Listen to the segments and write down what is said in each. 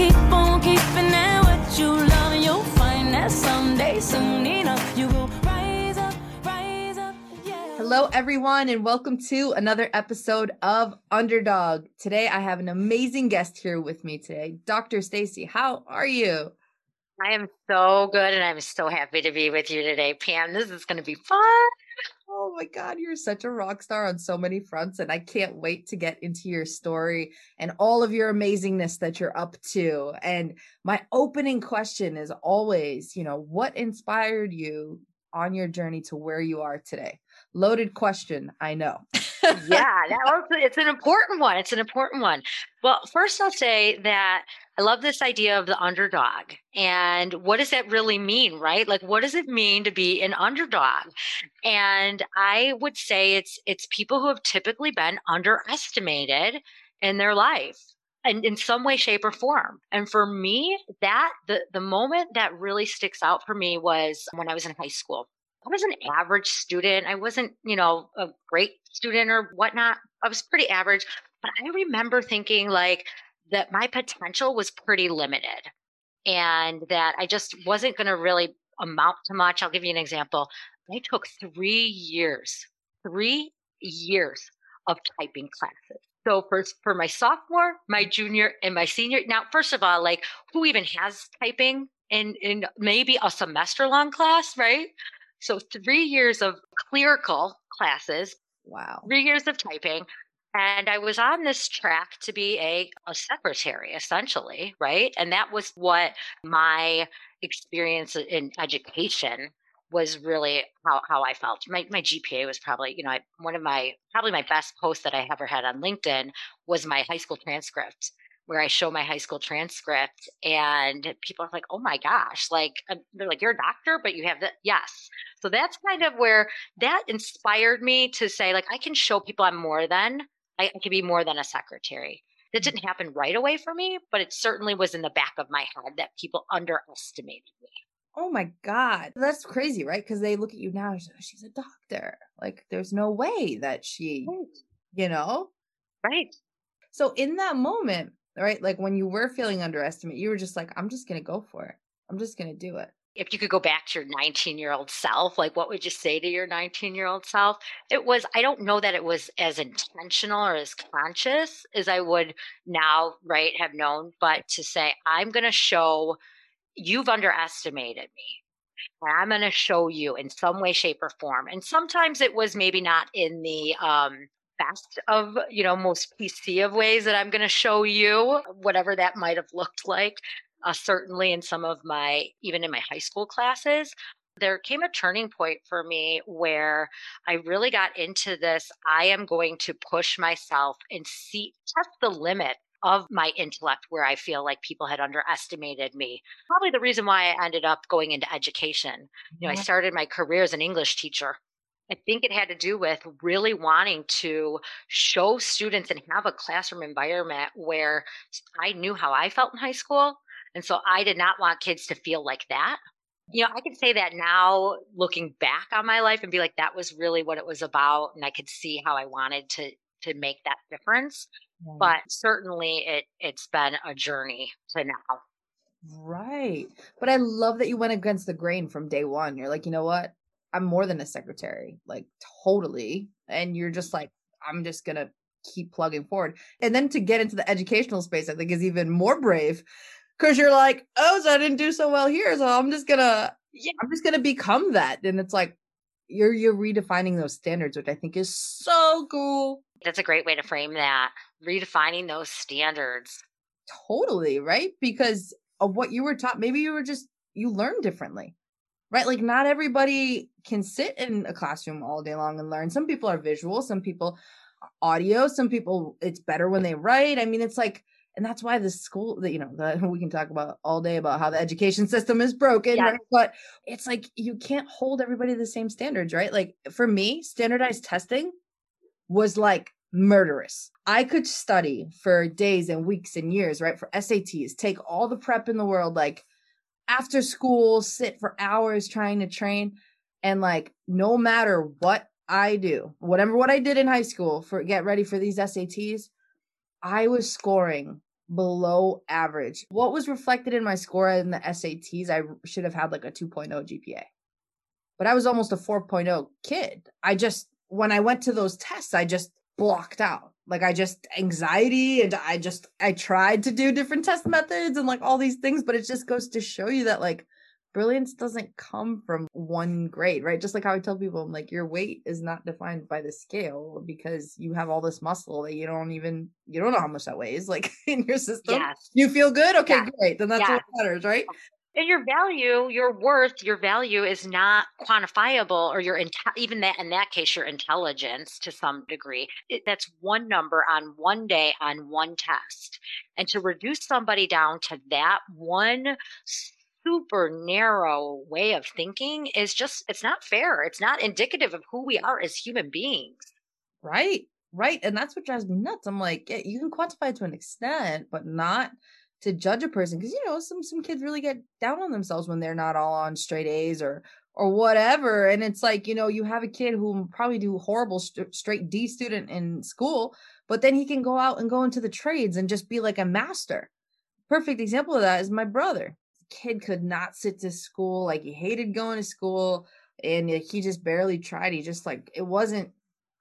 They don't get to run. This goes up to the underdog. Keep on keeping at what you love, and you'll find that someday, soon enough, you will rise up, rise up. Yeah. Hello, everyone, and welcome to another episode of Underdog. Today, I have an amazing guest here with me today, Dr. Stacy. How are you? I am so good and I'm so happy to be with you today, Pam. This is going to be fun. Oh my God, you're such a rock star on so many fronts, and I can't wait to get into your story and all of your amazingness that you're up to. And my opening question is always, you know, what inspired you on your journey to where you are today? Loaded question, I know. yeah, that was, it's an important one. It's an important one. Well, first I'll say that I love this idea of the underdog. And what does that really mean, right? Like what does it mean to be an underdog? And I would say it's it's people who have typically been underestimated in their life and in some way shape or form and for me that the the moment that really sticks out for me was when i was in high school i was an average student i wasn't you know a great student or whatnot i was pretty average but i remember thinking like that my potential was pretty limited and that i just wasn't going to really amount to much i'll give you an example i took three years three years of typing classes so for for my sophomore, my junior, and my senior. Now, first of all, like who even has typing in in maybe a semester long class, right? So three years of clerical classes, Wow. three years of typing. And I was on this track to be a, a secretary, essentially, right? And that was what my experience in education was really how, how I felt. My, my GPA was probably, you know, I, one of my, probably my best posts that I ever had on LinkedIn was my high school transcript, where I show my high school transcript and people are like, oh my gosh, like, uh, they're like, you're a doctor, but you have the, yes. So that's kind of where that inspired me to say, like, I can show people I'm more than, I, I can be more than a secretary. That didn't happen right away for me, but it certainly was in the back of my head that people underestimated me. Oh my God. That's crazy, right? Because they look at you now, she's- she's a doctor. Like, there's no way that she, you know? Right. So, in that moment, right, like when you were feeling underestimated, you were just like, I'm just going to go for it. I'm just going to do it. if you could go back to your 19 year old self, like what would you say to your 19 year old self? It was, I don't know that it was as intentional or as conscious as I would now, right, have known, but to say, I'm going to show you've underestimated me. I'm going to show you in some way, shape, or form. And sometimes it was maybe not in the um, best of, you know, most PC of ways that I'm going to show you, whatever that might have looked like uh, certainly in some of my even in my high school classes. There came a turning point for me where i really got into this i am going to push myself and see test the limit of my intellect where i feel like people had underestimated me. Probably the reason why i ended up going into education. You know i started my career as an english teacher I think it had to do with really wanting to show students and have a classroom environment where I knew how I felt in high school. And so I did not want kids to feel like that. You know, I can say that now looking back on my life and be like, that was really what it was about. And I could see how I wanted to to make that difference. But certainly it it's been a journey to now. Right. But I love that you went against the grain from day one. You're like, you know what? I'm more than a secretary, like totally. And you're just like, I'm just to keep plugging forward. And then to get into the educational space, I think is even more brave because you're like, oh, so I didn't do so well here. So I'm just to, Yeah. I'm just to become that. And it's like, you're, you're redefining those standards, which I think is so cool. That's a great way to frame that. Redefining those standards. Totally, right? Because of what you were taught. Maybe you were just you learn differently. Right? Like not everybody can sit in a classroom all day long and learn. Some people are visual, some people audio, some people it's better when they write. I mean, it's like and that's why the school that you know the, we can talk about all day about how the education system is broken Yeah. right? but it's like you can't hold everybody to the same standards right like for me standardized testing was like murderous i could study for days and weeks and years right for sats take all the prep in the world like after school sit for hours trying to train and like no matter what i do whatever what i did in high school for get ready for these sats I was scoring below average. What was reflected in my score in the SATs, I should have had like a 2.0 GPA. But I was almost a 4.0 kid. I just, when I went to those tests, I just blocked out. Like I just anxiety and I just, I tried to do different test methods and like all these things, but it just goes to show you that like brilliance doesn't come from one grade, right? Just like how I tell people, I'm like, your weight is not defined by the scale because you have all this muscle that you don't even, you don't know how much that weighs, like in your system. Yes. You feel good? Okay, great. Then that's what matters, right? And your value, your worth, your value is not quantifiable, or your even that in that case, your intelligence to some degree. It, that's one number on one day on one test, and to reduce somebody down to that one super narrow way of thinking is just it's not fair. It's not indicative of who we are as human beings. Right. Right. And that's what drives me nuts. I'm like, yeah, you can quantify to an extent, but not to judge a person. Cause you know, some some kids really get down on themselves when they're not all on straight A's or or whatever. And it's like, you know, you have a kid who probably do horrible st- straight D student in school, but then he can go out and go into the trades and just be like a master. Perfect example of that is my brother. Kid could not sit to school, like he hated going to school, and he just barely tried. He just like it wasn't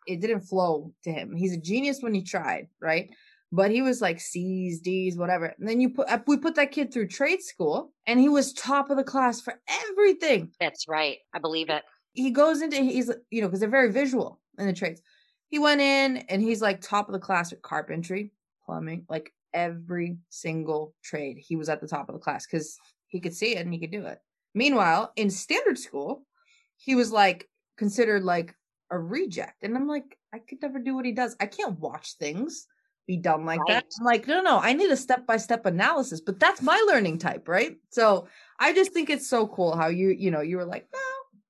it didn't flow to him. He's a genius when he tried, right? But he was like C's, D's, whatever. And then you put uh, we put that kid through trade school, and he was top of the class for everything. That's right. I believe it. He goes into he's you know because they're very visual in the trades. He went in and he's like top of the class at carpentry, plumbing, like every single trade. He was at the top of the class because he could see it and he could do it. Meanwhile, in standard school, he was like considered like a reject. And I'm like, I could never do what he does. I can't watch things be done like that. I'm like, no, no, I need a step by step analysis, but that's my learning type, right? So I just think it's so cool how you, you know, you were like, no,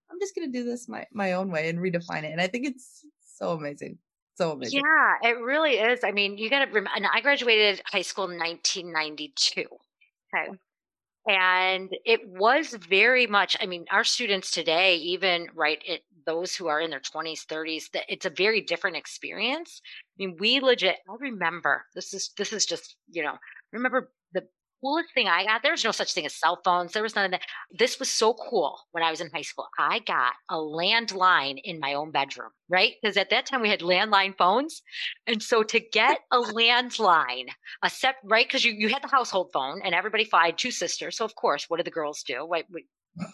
I'm just gonna do this my my own way and redefine it. And I think it's so amazing. So amazing. Yeah, it really is. I mean, you got to remember, and I graduated high school in 1992. Okay. And it was very much, I mean, our students today, even right, it, those who are in their 20s, 30s, that it's a very different experience. I mean, we legit, I remember this is, this is just, you know, remember the coolest thing I got. There was no such thing as cell phones. There was none of that. This was so cool when I was in high school. I got a landline in my own bedroom, right? Because at that time we had landline phones. And so to get a landline, a set, right? Because you, you had the household phone and everybody had two sisters. So of course, what do the girls do? Wait, wait,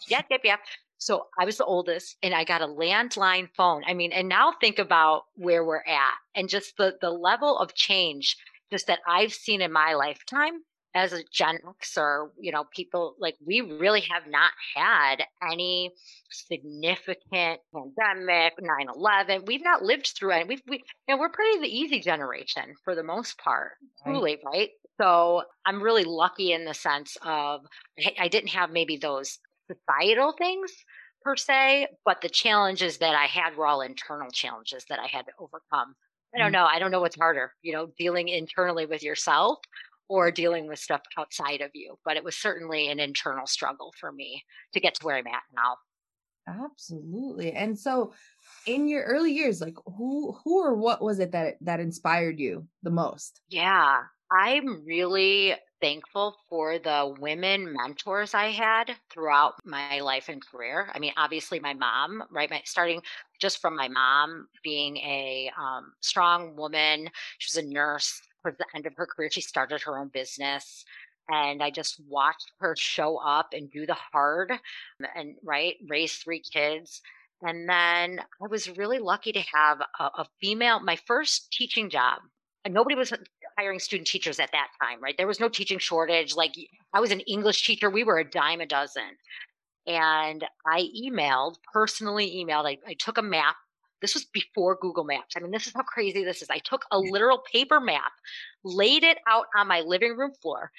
yep, yep, yep. So I was the oldest and I got a landline phone. I mean, and now think about where we're at and just the, the level of change just that I've seen in my lifetime as a Gen Xer, you know, people like we really have not had any significant pandemic, 9 11. We've not lived through it. We've, we, you know, we're pretty the easy generation for the most part, truly, right? So I'm really lucky in the sense of I I didn't have maybe those societal things per se, but the challenges that I had were all internal challenges that I had to overcome. I don't Mm. know. I don't know what's harder, you know, dealing internally with yourself or dealing with stuff outside of you. But it was certainly an internal struggle for me to get to where I'm at now. Absolutely. And so in your early years, like who who or what was it that that inspired you the most? Yeah, I'm really thankful for the women mentors I had throughout my life and career. I mean, obviously my mom, right? My, starting just from my mom being a um, strong woman. She was a nurse. Towards the end of her career, she started her own business. And I just watched her show up and do the hard and right, raise three kids. And then I was really lucky to have a, a female, my first teaching job. And nobody was hiring student teachers at that time, right? There was no teaching shortage. Like I was an English teacher, we were a dime a dozen. And I emailed, personally emailed, I, I took a map This was before Google Maps. I mean, this is how crazy this is. I took a literal paper map, laid it out on my living room floor,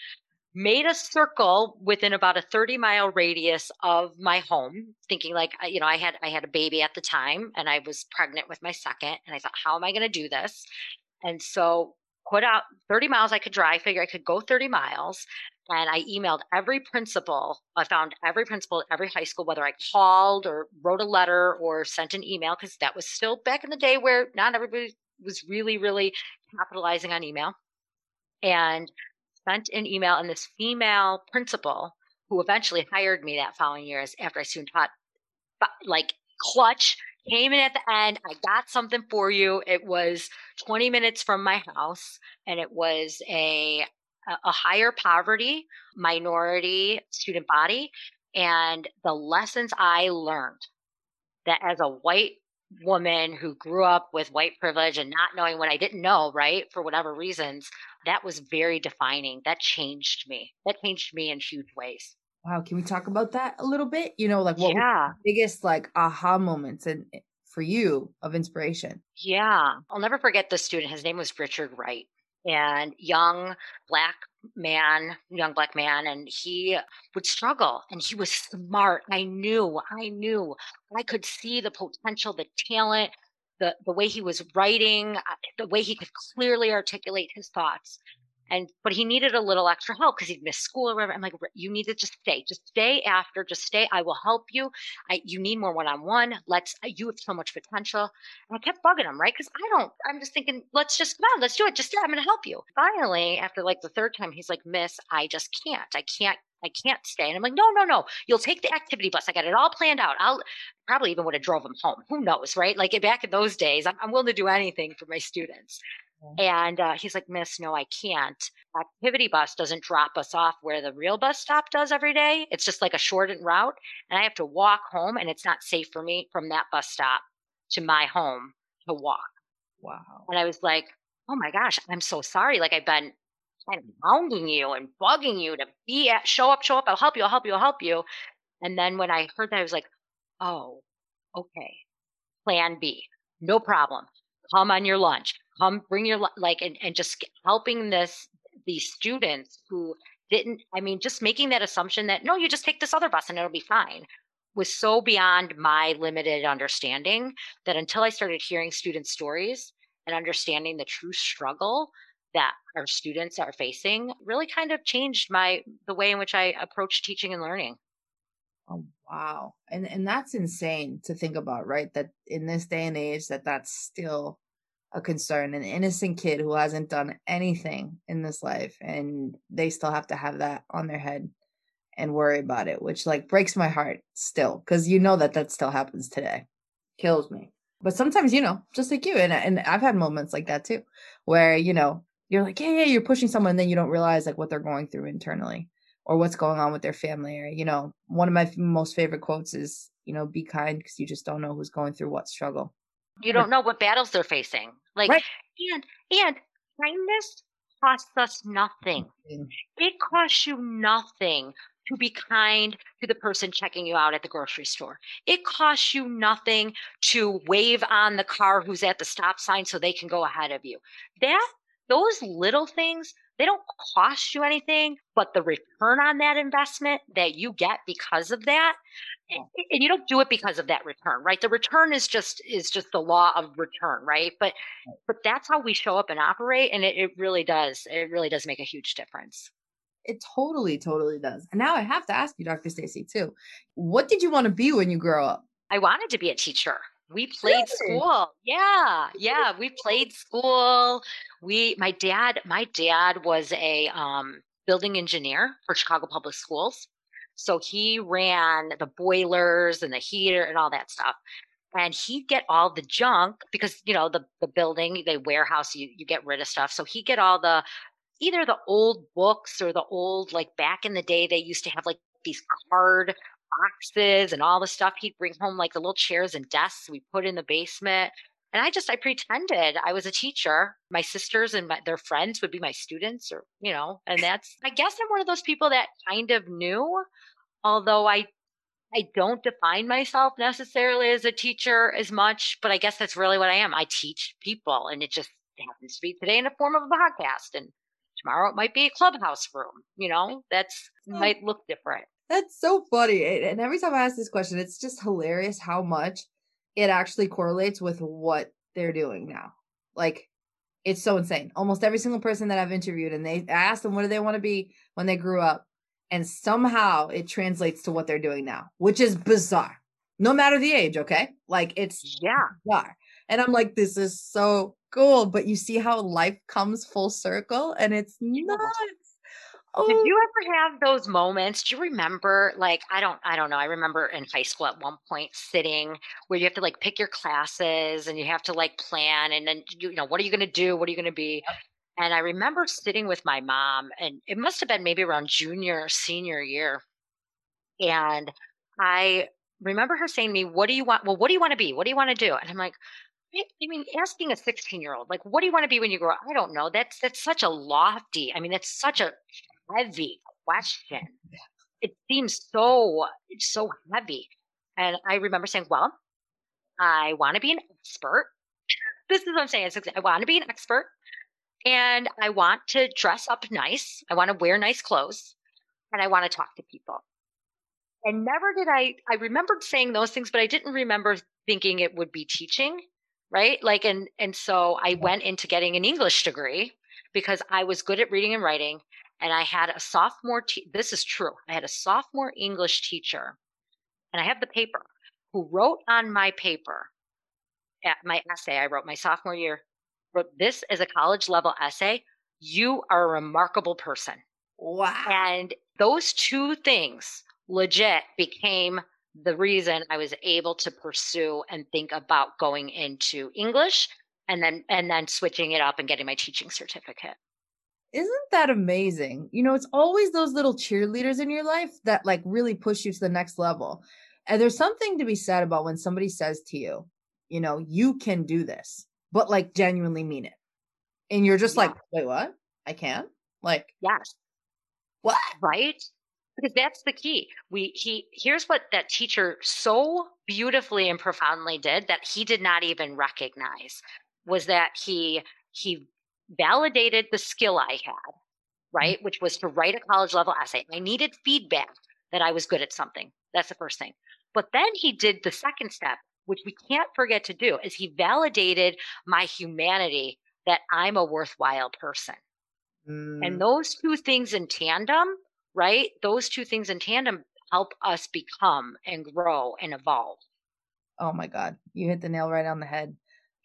made a circle within about a 30 mile radius of my home thinking like you know i had i had a baby at the time and i was pregnant with my second and i thought how am i going to do this and so put out 30 miles i could drive figure i could go 30 miles and i emailed every principal i found every principal at every high school whether i called or wrote a letter or sent an email because that was still back in the day where not everybody was really really capitalizing on email and sent an email, and this female principal who eventually hired me that following year after I soon taught, like clutch came in at the end. I got something for you. It was 20 minutes from my house, and it was a a higher poverty minority student body, and the lessons I learned that as a white woman who grew up with white privilege and not knowing what I didn't know, right, for whatever reasons, that was very defining. That changed me. That changed me in huge ways. Wow, can we talk about that a little bit? You know, like what yeah. biggest like aha moments and eh, for you of inspiration? Yeah. I'll never forget the student. His name was Richard Wright and young black man, young black man, and he would struggle and he was smart. I knew, I knew, I could see the potential, the talent, the, the way he was writing, uh, the way he could clearly articulate his thoughts. And, but he needed a little extra help because he'd missed school or whatever. I'm like, you need to just stay, just stay after, just stay. I will help you. I, you need more one on one. Let's, uh, you have so much potential. And I kept bugging him, right? Because I don't, I'm just thinking, let's just, come on, let's do it. Just, I'm going to help you. Finally, after like the third time, he's like, Miss, I just can't. I can't I can't stay. And I'm like, no, no, no. You'll take the activity bus. I got it all planned out. I'll probably even would have drove him home. Who knows, right? Like back in those days, I'm, I'm willing to do anything for my students. And uh, he's like, Miss, no, I can't. Activity bus doesn't drop us off where the real bus stop does every day. It's just like a shortened route. And I have to walk home, and it's not safe for me from that bus stop to my home to walk. Wow. And I was like, oh my gosh, I'm so sorry. Like I've been kind of hounding you and bugging you to be at, show up, show up. I'll help you. I'll help you. I'll help you. And then when I heard that, I was like, oh, okay. Plan B. No problem. Come on your lunch come bring your like and, and just helping this these students who didn't i mean just making that assumption that no you just take this other bus and it'll be fine was so beyond my limited understanding that until i started hearing student stories and understanding the true struggle that our students are facing really kind of changed my the way in which i approach teaching and learning oh wow. And and that's insane to think about right? That in this day and age that that's still a concern an innocent kid who hasn't done anything in this life and they still have to have that on their head and worry about it which like breaks my heart still because you know that that still happens today. Kills me. But sometimes you know just like you and, and i've had moments like that too where you know you're like yeah yeah you're pushing someone and then you don't realize like what they're going through internally or what's going on with their family or you know one of my most favorite quotes is you know be kind because you just don't know who's going through what struggle you don't know what battles they're facing. Like right. and and kindness costs us nothing. It costs you nothing to be kind to the person checking you out at the grocery store. It costs you nothing to wave on the car who's at the stop sign so they can go ahead of you. That those little things they don't cost you anything, but the return on that investment that you get because of that, and you don't do it because of that return, right? The return is just is just the law of return, right? But but that's how we show up and operate, and it, it really does. It really does make a huge difference. It totally, totally does. And now I have to ask you, Dr. Stacy, too. What did you want to be when you grow up? I wanted to be a teacher. We played really? school. Yeah. Yeah. We played school. We my dad, my dad was a um, building engineer for Chicago Public Schools. So he ran the boilers and the heater and all that stuff. And he'd get all the junk because, you know, the, the building, they warehouse, you, you get rid of stuff. So he'd get all the either the old books or the old, like back in the day, they used to have like these card boxes and all the stuff. He'd bring home like the little chairs and desks we put in the basement. And I just, I pretended I was a teacher. My sisters and my, their friends would be my students or, you know, and that's, I guess I'm one of those people that kind of knew, although I I don't define myself necessarily as a teacher as much, but I guess that's really what I am. I teach people and it just happens to be today in the form of a podcast and tomorrow it might be a clubhouse room, you know, that's Oh. might look different. That's so funny. And every time I ask this question, it's just hilarious how much it actually correlates with what they're doing now. Like, it's so insane. Almost every single person that I've interviewed, and they I asked them what do they want to be when they grew up, and somehow it translates to what they're doing now, which is bizarre. No matter the age, okay? Like it's Yeah. bizarre. And I'm like, this is so cool. But you see how life comes full circle, and it's nuts. Oh, Did you ever have those moments? Do you remember like I don't I don't know. I remember in high school at one point sitting where you have to like pick your classes and you have to like plan and then you, you know what are you going to do? What are you going to be? And I remember sitting with my mom and it must have been maybe around junior senior year. And I remember her saying to me, "What do you want? Well, what do you want to be? What do you want to do?" And I'm like, I mean, asking a 16 year old, like, what do you want to be when you grow up? I don't know. That's that's such a lofty. I mean, that's such a heavy question. It seems so it's so heavy. And I remember saying, well, I want to be an expert. This is what I'm saying. I want to be an expert and I want to dress up nice. I want to wear nice clothes and I want to talk to people. And never did I, I remembered saying those things, but I didn't remember thinking it would be teaching. Right. Like, and, and so I went into getting an English degree because I was good at reading and writing. And I had a sophomore, te- this is true. I had a sophomore English teacher and I have the paper who wrote on my paper at my essay I wrote my sophomore year, wrote this as a college level essay. You are a remarkable person. wow. And those two things legit became the reason I was able to pursue and think about going into English and then and then switching it up and getting my teaching certificate. Isn't that amazing? You know, it's always those little cheerleaders in your life that like really push you to the next level. And there's something to be said about when somebody says to you, you know, you can do this, but like genuinely mean it. And you're just Yeah. like, wait, what? I can? Like, Yes. what? right because that's the key we he here's what that teacher so beautifully and profoundly did that he did not even recognize was that he he validated the skill i had right which was to write a college level essay i needed feedback that i was good at something that's the first thing but then he did the second step which we can't forget to do is he validated my humanity that i'm a worthwhile person Mm, and those two things in tandem, right? Those two things in tandem help us become and grow and evolve. oh my God, you hit the nail right on the head.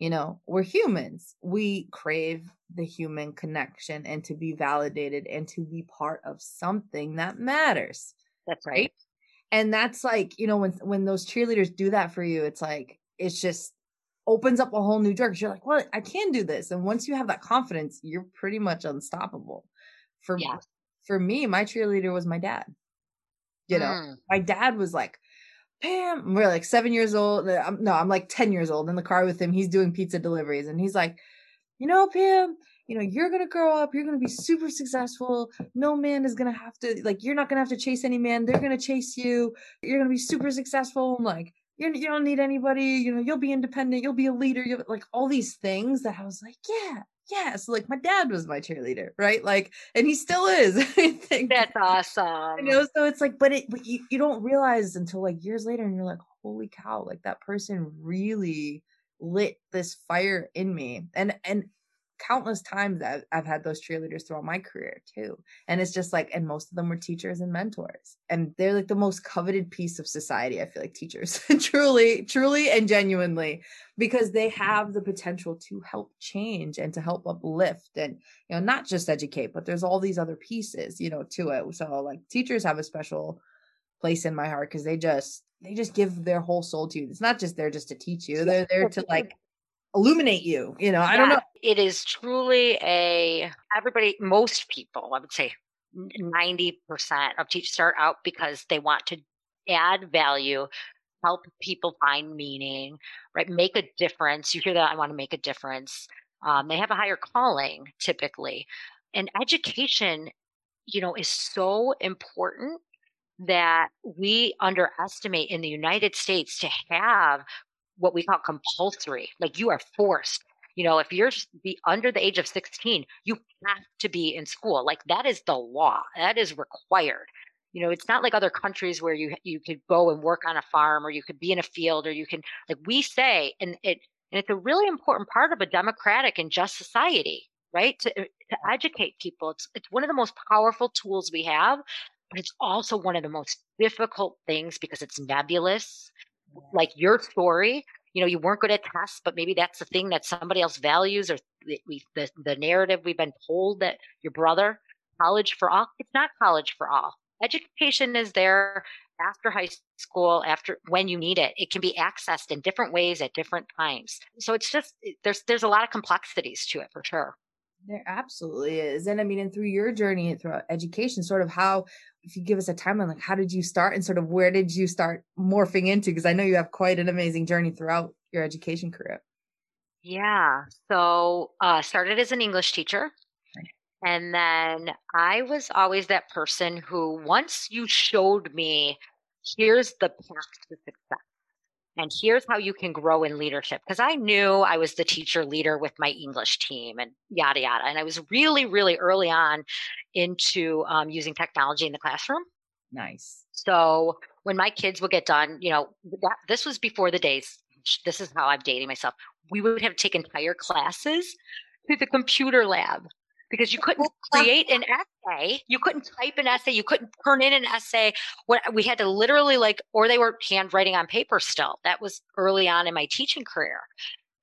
You know, we're humans. We crave the human connection and to be validated and to be part of something that matters. That's right. and that's like you know when when those cheerleaders do that for you it's like it's just opens up a whole new door you're like well i can do this and once you have that confidence you're pretty much unstoppable for Yeah. for me my cheerleader was my dad you know Mm. my dad was like pam we're like seven years old no i'm like 10 years old in the car with him he's doing pizza deliveries and he's like you know pam you know you're gonna grow up you're gonna be super successful no man is gonna have to like you're not gonna have to chase any man they're gonna chase you you're gonna be super successful I'm like you're, you don't need anybody you know you'll be independent you'll be a leader you'll like all these things that i was like yeah yeah so like my dad was my cheerleader right? Like and he still is i think. That's awesome. you know so it's like but it but you, you don't realize until like years later and you're like holy cow like that person really lit this fire in me. And and countless times I've, I've had those cheerleaders throughout my career too and it's just like and most of them were teachers and mentors and they're like the most coveted piece of society i feel like teachers truly truly and genuinely because they have the potential to help change and to help uplift and you know not just educate but there's all these other pieces you know to it. So like teachers have a special place in my heart because they just they just give their whole soul to you. It's not just there just to teach you they're there to like illuminate you you know i don't know It is truly a everybody, most people, I would say 90% of teachers start out because they want to add value, help people find meaning, right? Make a difference. You hear that? I want to make a difference. Um, they have a higher calling typically. And education, you know, is so important that we underestimate in the United States to have what we call compulsory. Like you are forced. You know, if you're be under the age of 16, you have to be in school. Like that is the law. That is required. You know, it's not like other countries where you you could go and work on a farm or you could be in a field or you can like we say and it and it's a really important part of a democratic and just society, right? To uh, to educate people. It's it's one of the most powerful tools we have, but it's also one of the most difficult things because it's nebulous. Like your story, you know, you weren't good at tests, but maybe that's the thing that somebody else values or the, the narrative we've been told that your brother, college for all, it's not college for all education is there after high school after when you need it. It can be accessed in different ways at different times. So it's just there's there's a lot of complexities to it for sure there absolutely is and i mean and through your journey throughout education sort of how if you give us a timeline like how did you start and sort of where did you start morphing into? Because i know you have quite an amazing journey throughout your education career. Yeah so uh started as an english teacher and then I was always that person who, once you showed me, here's the path to success, and here's how you can grow in leadership, because I knew I was the teacher leader with my English team and yada yada. And I was really, really early on into um, using technology in the classroom. Nice. So when my kids would get done, you know, that, this was before the days. This is how I'm dating myself. We would have taken entire classes to the computer lab because you couldn't create an essay. You couldn't type an essay. You couldn't turn in an essay. What we had to literally like, or they were handwriting on paper still. That was early on in my teaching career.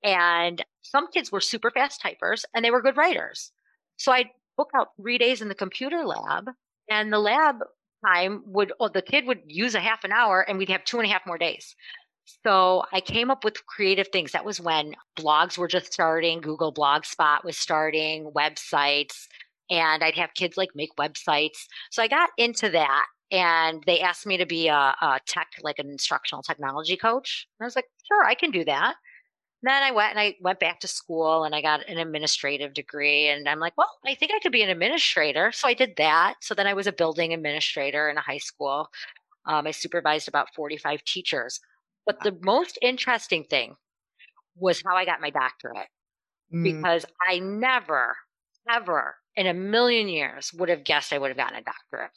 And some kids were super fast typers and they were good writers. So I'd book out three days in the computer lab and the lab time would, or the kid would use a half an hour and we'd have two and a half more days. So I came up with creative things. That was when blogs were just starting, Google Blogspot was starting, websites, and I'd have kids like make websites. So I got into that and they asked me to be a, a tech, like an instructional technology coach. And I was like, sure, I can do that. then I went and I went back to school and I got an administrative degree. And I'm like, well, I think I could be an administrator. So I did that. So then I was a building administrator in a high school. Um, I supervised about 45 teachers. But the most interesting thing was how I got my doctorate mm. because I never, ever in a million years would have guessed I would have gotten a doctorate.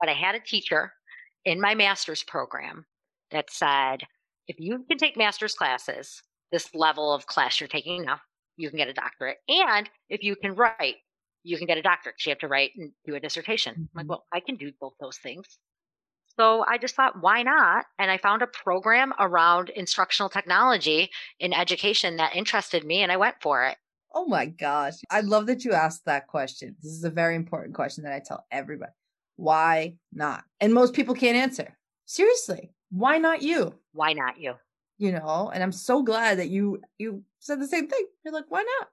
But I had a teacher in my master's program that said, if you can take master's classes, this level of class you're taking now, you can get a doctorate. And if you can write, you can get a doctorate. You have to write and do a dissertation. Mm-hmm. I'm like, well, I can do both those things. So I just thought, why not? And I found a program around instructional technology in education that interested me, and I went for it. Oh my gosh. I love that you asked that question. This is a very important question that I tell everybody. Why not? And most people can't answer. Seriously, why not you? Why not you? You know, and I'm so glad that you you said the same thing. You're like, why not?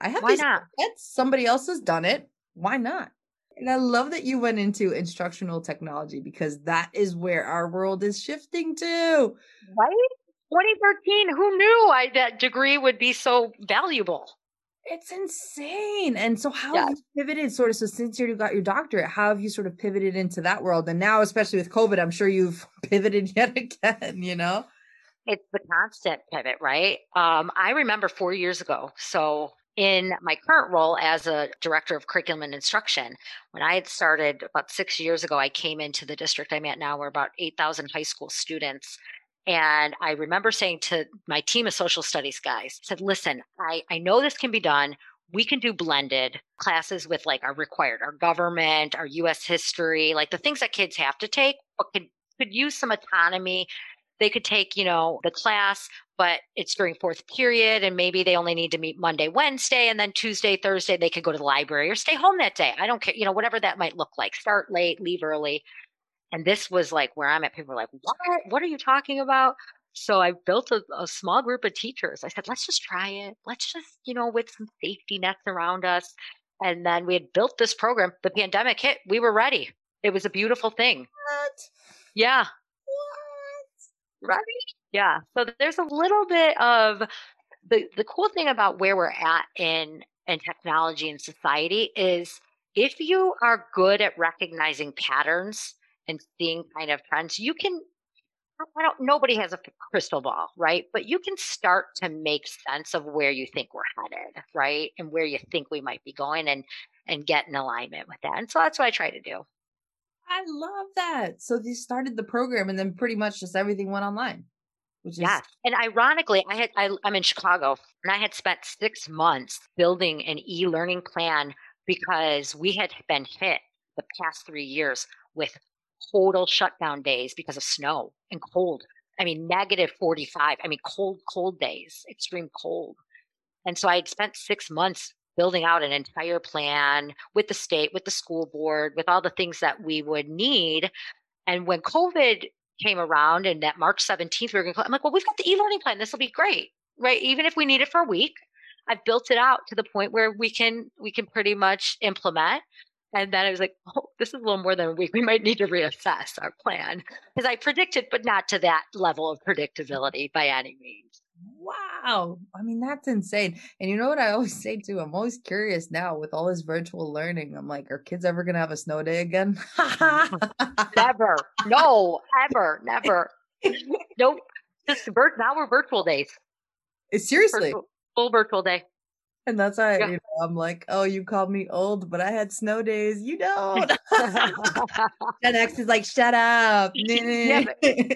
I have why not? Somebody else has done it. Why not? And I love that you went into instructional technology because that is where our world is shifting to. Right? 2013, who knew I, that degree would be so valuable? It's insane. And so, how have you pivoted sort of? So, since you got your doctorate, how have you sort of pivoted into that world? And now, especially with COVID, I'm sure you've pivoted yet again, you know? It's the constant pivot, right? Um, I remember four years ago. So, in my current role as a director of curriculum and instruction, when I had started about six years ago, I came into the district I'm at now. We're about 8,000 high school students. And I remember saying to my team of social studies guys, I said, listen, I, I know this can be done. We can do blended classes with like our required, our government, our US history, like the things that kids have to take, but could, could use some autonomy they could take, you know, the class, but it's during fourth period and maybe they only need to meet Monday, Wednesday, and then Tuesday, Thursday, they could go to the library or stay home that day. I don't care, you know, whatever that might look like. Start late, leave early. And this was like where I'm at. People were like, what? What are you talking about? So I built a, a small group of teachers. I said, let's just try it. Let's just, you know, with some safety nets around us. And then we had built this program. The pandemic hit. We were ready. It was a beautiful thing. What? Yeah. Right. Yeah. So there's a little bit of the the cool thing about where we're at in in technology and society is if you are good at recognizing patterns and seeing kind of trends, you can I don't nobody has a crystal ball, right? But you can start to make sense of where you think we're headed, right? And where you think we might be going and and get in alignment with that. And so that's what I try to do. I love that. So they started the program and then pretty much just everything went online. Is Yeah. And ironically, I had I, I'm in Chicago and I had spent six months building an e-learning plan because we had been hit the past three years with total shutdown days because of snow and cold. I mean, negative 45. I mean, cold, cold days, extreme cold. And so I had spent six months building out an entire plan with the state, with the school board, with all the things that we would need. And when COVID came around and that March 17th, we were going to, I'm like, well, we've got the e-learning plan. This will be great, right? Even if we need it for a week, I've built it out to the point where we can, we can pretty much implement. And then I was like, oh, this is a little more than a week. We might need to reassess our plan because I predicted, but not to that level of predictability by any means. Wow. I mean, that's insane. And you know what I always say too? I'm always curious now with all this virtual learning. I'm like, are kids ever gonna have a snow day again? Never. No, ever, never. nope. Just vir- now we're virtual days. Eh, seriously. Virtual, full virtual day. And that's why Yeah. you know, I'm like, oh, you called me old, but I had snow days. You don't. Gen X is like, shut up. Yeah,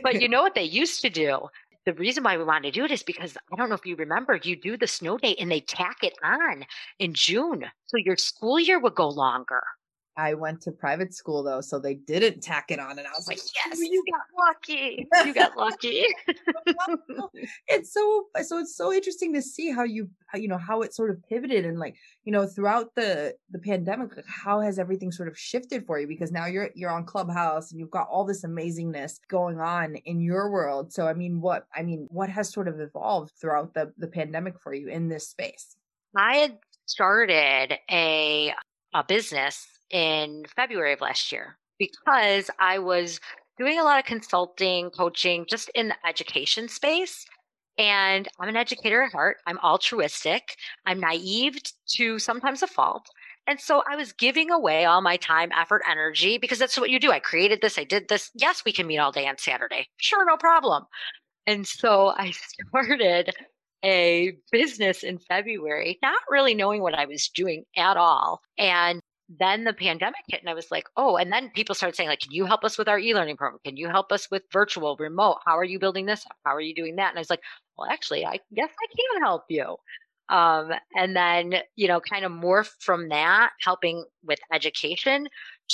but you know what they used to do? The reason why we want to do it is because I don't know if you remember, you do the snow day and they tack it on in June. So your school year would go longer. I went to private school though, so they didn't tack it on, and I was like, yes, you got lucky. You got lucky. it's so so it's so interesting to see how you how, you know how it sort of pivoted and like you know throughout the the pandemic how has everything sort of shifted for you because now you're you're on clubhouse and you've got all this amazingness going on in your world so i mean what i mean what has sort of evolved throughout the the pandemic for you in this space I had started a a business in February of last year because I was doing a lot of consulting, coaching, just in the education space. And I'm an educator at heart. I'm altruistic. I'm naive to sometimes a fault. And so I was giving away all my time, effort, energy because that's what you do. I created this. I did this. Yes, we can meet all day on Saturday. Sure, no problem. And so I started a business in February, not really knowing what I was doing at all. And then the pandemic hit and I was like, oh, and then people started saying, like, can you help us with our e-learning program? Can you help us with virtual, remote? How are you building this? How are you doing that? And I was like, well, actually, I guess I can help you. Um, and then, you know, kind of morph from that, helping with education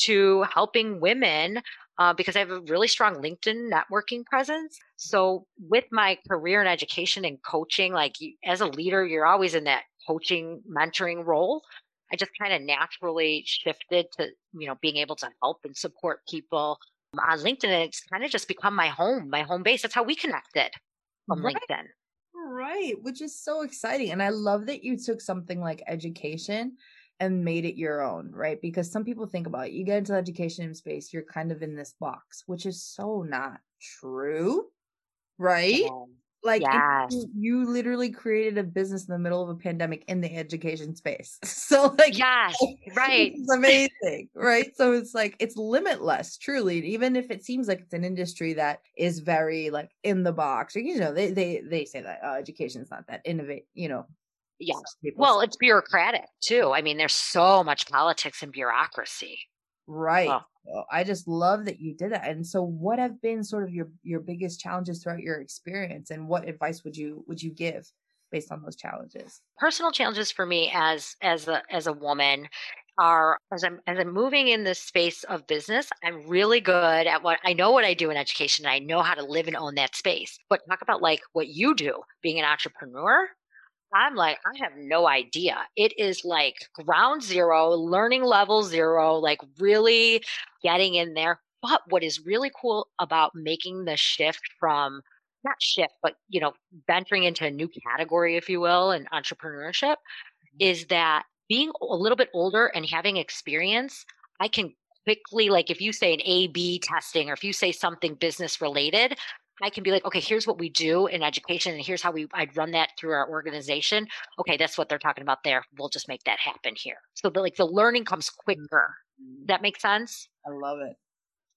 to helping women uh, because I have a really strong LinkedIn networking presence. So with my career in education and coaching, like as a leader, you're always in that coaching, mentoring role. I just kind of naturally shifted to, you know, being able to help and support people on LinkedIn. And it's kind of just become my home, my home base. That's how we connected on Right. LinkedIn. Right, which is so exciting. And I love that you took something like education and made it your own, right? Because some people think about it, you get into the education space, you're kind of in this box, which is so not true, right? Um, Like Yes. you, you literally created a business in the middle of a pandemic in the education space. So like yes, right. it's amazing, right? So it's like it's limitless, truly. And even if it seems like it's an industry that is very like in the box, or you know, they they they say that uh, education is not that innovate, you know. Yes. Well, it's bureaucratic too. I mean, there's so much politics and bureaucracy. Right. So I just love that you did that. And so, what have been sort of your your biggest challenges throughout your experience, and what advice would you would you give based on those challenges? personal challenges for me as as a as a woman are as I'm as I'm moving in this space of business, I'm really good at what I know what I do in education. And I know how to live and own that space. But talk about like what you do, being an entrepreneur. I'm like, I have no idea. It is like ground zero, learning level zero, like really getting in there. But what is really cool about making the shift from not shift, but you know, venturing into a new category, if you will, and entrepreneurship, mm-hmm. is that being a little bit older and having experience, I can quickly, like if you say an A B testing or if you say something business related, I can be like, okay, here's what we do in education, and here's how we I'd run that through our organization. Okay, that's what they're talking about there. We'll just make that happen here. So the, like the learning comes quicker. That mm-hmm. makes sense. I love it.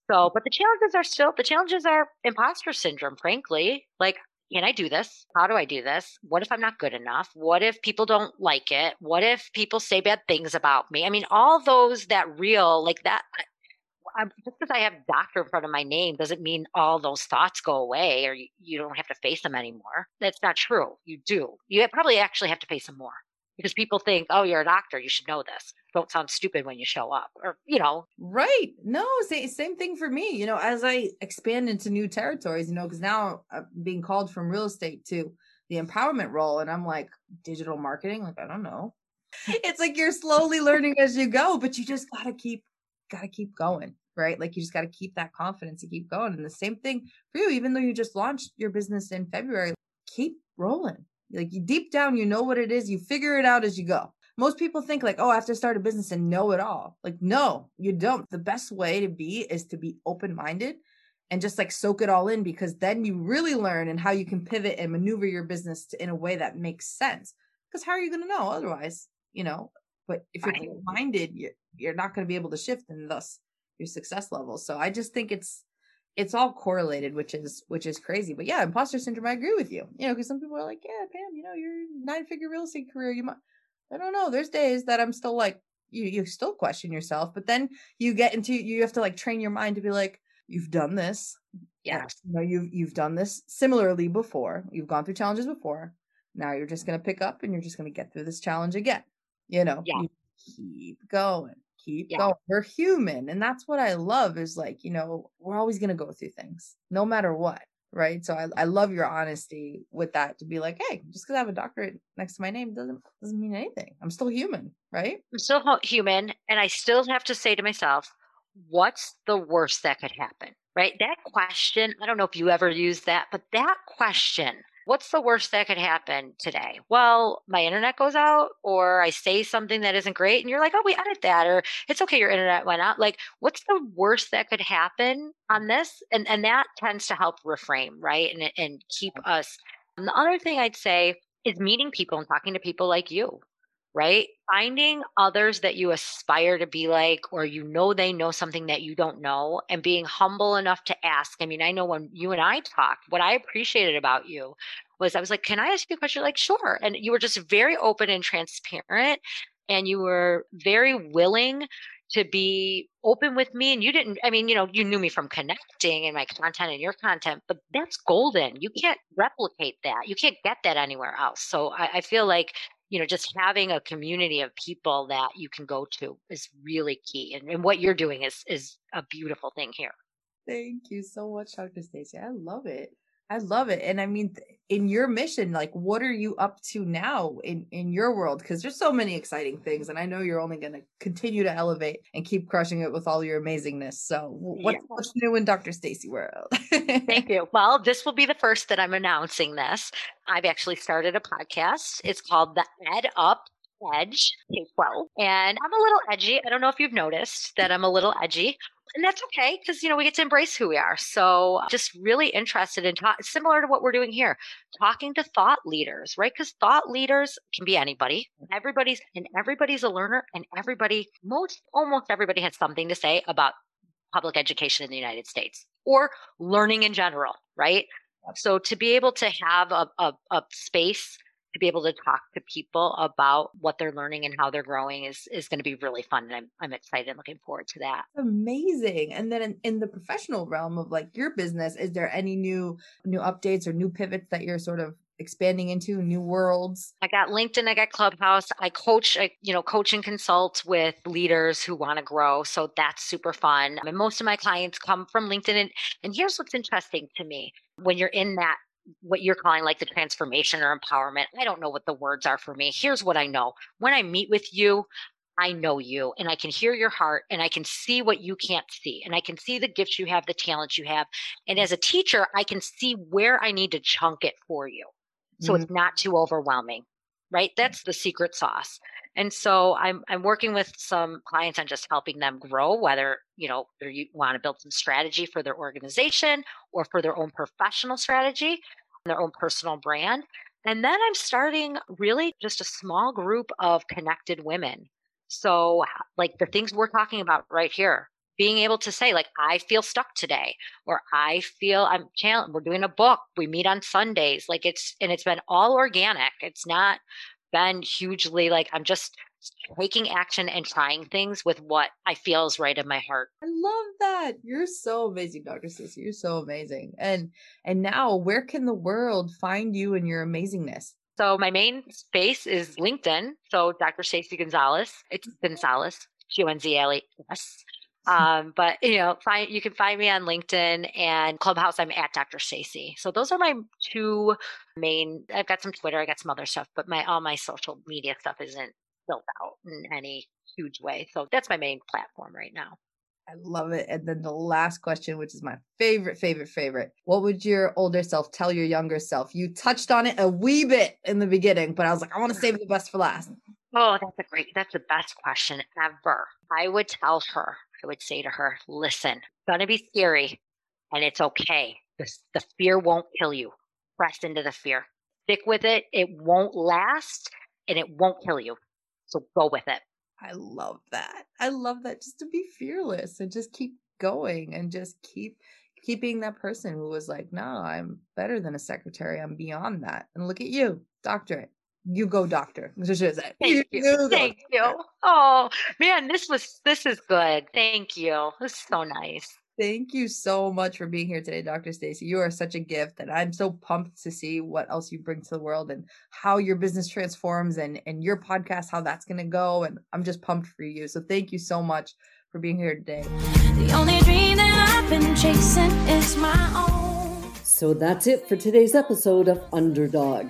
So, but the challenges are still the challenges are imposter syndrome, frankly. Like, can I do this? How do I do this? What if I'm not good enough? What if people don't like it? What if people say bad things about me? I mean, all those that real, like that, I'm, just because I have doctor in front of my name doesn't mean all those thoughts go away or you, you don't have to face them anymore. That's not true. You do. You probably actually have to face them more because people think, oh, you're a doctor. You should know this. Don't sound stupid when you show up or, you know. Right. No, same, same thing for me. You know, as I expand into new territories, you know, because now I'm being called from real estate to the empowerment role. And I'm like, digital marketing? Like, I don't know. It's like you're slowly learning as you go, but you just got to keep got to keep going, right? Like you just got to keep that confidence to keep going. And the same thing for you, even though you just launched your business in February, keep rolling. Like you deep down, you know what it is. You figure it out as you go. Most people think like, oh, I have to start a business and know it all. Like, no, you don't. The best way to be is to be open minded and just like soak it all in because then you really learn and how you can pivot and maneuver your business to, in a way that makes sense. Because how are you going to know otherwise? You know, but if you're minded, you're, you're not going to be able to shift and thus your success levels. So I just think it's it's all correlated, which is which is crazy. But yeah, imposter syndrome, I agree with you. You know, because some people are like, yeah, Pam, you know, your nine figure real estate career, you might. I don't know. There's days that I'm still like, you you still question yourself, but then you get into you have to like train your mind to be like, you've done this. Yeah. You know, you've you've done this similarly before. You've gone through challenges before. Now you're just gonna pick up and you're just gonna get through this challenge again. You know, yeah. you keep going, keep yeah. going. We're human. And that's what I love is like, you know, we're always going to go through things no matter what. Right. So I, I love your honesty with that to be like, hey, just because I have a doctorate next to my name doesn't doesn't mean anything. I'm still human, right? I'm still human, and I still have to say to myself, what's the worst that could happen? Right? That question, I don't know if you ever use that, but that question what's the worst that could happen today? Well, my internet goes out, or I say something that isn't great, and you're like, oh, we edit that, or it's okay, your internet went out. Like, what's the worst that could happen on this? And and that tends to help reframe, right? And and keep us. And the other thing I'd say is meeting people and talking to people like you right? Finding others that you aspire to be like, or you know they know something that you don't know, and being humble enough to ask. I mean, I know when you and I talked, what I appreciated about you was I was like, Can I ask you a question? You're like, sure. And you were just very open and transparent, and you were very willing to be open with me and you didn't i mean you know you knew me from connecting and my content and your content but that's golden you can't replicate that you can't get that anywhere else so I, I, feel like you know, just having a community of people that you can go to is really key. And, and what you're doing is is a beautiful thing here. Thank you so much, Dr. Stacy. I love it. I love it. And I mean, in your mission, like, what are you up to now in, in your world? Because there's so many exciting things. And I know you're only going to continue to elevate and keep crushing it with all your amazingness. So, what's, yeah. what's new in Dr. Stacy world? Thank you. Well, this will be the first that I'm announcing this. I've actually started a podcast. It's called the Ed Up edge, K12. And I'm a little edgy. I don't know if you've noticed that I'm a little edgy. And that's okay because, you know, we get to embrace who we are. So just really interested in talk, similar to what we're doing here, talking to thought leaders, right? Because thought leaders can be anybody. Everybody's, and everybody's a learner and everybody, most, almost everybody has something to say about public education in the United States or learning in general, right? So to be able to have a, a, a space to be able to talk to people about what they're learning and how they're growing is is going to be really fun and I'm I'm excited and looking forward to that. Amazing. And then in, in the professional realm of like your business, is there any new new updates or new pivots that you're sort of expanding into new worlds i got linkedin i got clubhouse i coach I, you know coach and consult with leaders who want to grow so that's super fun and most of my clients come from linkedin and, and here's what's interesting to me when you're in that what you're calling like the transformation or empowerment. I don't know what the words are for me. Here's what I know. When I meet with you, I know you and I can hear your heart and I can see what you can't see and I can see the gifts you have, the talents you have. And as a teacher, I can see where I need to chunk it for you. So mm-hmm. it's not too overwhelming, right? That's the secret sauce. And so I'm I'm working with some clients on just helping them grow, whether you know you want to build some strategy for their organization or for their own professional strategy their own personal brand. And then I'm starting really just a small group of connected women. So, like the things we're talking about right here being able to say like i feel stuck today or i feel i'm challenged we're doing a book we meet on sundays like it's and it's been all organic it's not been hugely like i'm just taking action and trying things with what i feel is right in my heart I love that. You're so amazing, Dr. Stacey. You're so amazing. And and now where can the world find you and your amazingness? so my main space is linkedin so dr stacey gonzales it's gonzales g-o-n-z-a-l-e-s um, but you know, find you can find me on LinkedIn and Clubhouse. I'm at Dr. Stacey. So those are my two main. I've got some Twitter, I got some other stuff, but my all my social media stuff isn't built out in any huge way. So that's my main platform right now. I love it. And then the last question, which is my favorite, favorite, favorite. What would your older self tell your younger self? You touched on it a wee bit in the beginning, but I was like, I want to save the best for last. Oh, that's a great. That's the best question ever. I would tell her. I would say to her, "Listen, it's gonna be scary, and it's okay. The, the fear won't kill you. Press into the fear. Stick with it. It won't last, and it won't kill you. So go with it." I love that. I love that just to be fearless and just keep going and just keep keeping that person who was like, no, I'm better than a secretary. I'm beyond that. And look at you, doctorate. You go doctor. That's what she said. Thank you. go Thank you. Oh man, this was this is good. Thank you. This is so nice. Thank you so much for being here today, Dr. Stacy. You are such a gift, and I'm so pumped to see what else you bring to the world and how your business transforms and and your podcast, how that's gonna go. And I'm just pumped for you. So thank you so much for being here today. The only dream that I've been chasing is my own. So that's it for today's episode of Underdog.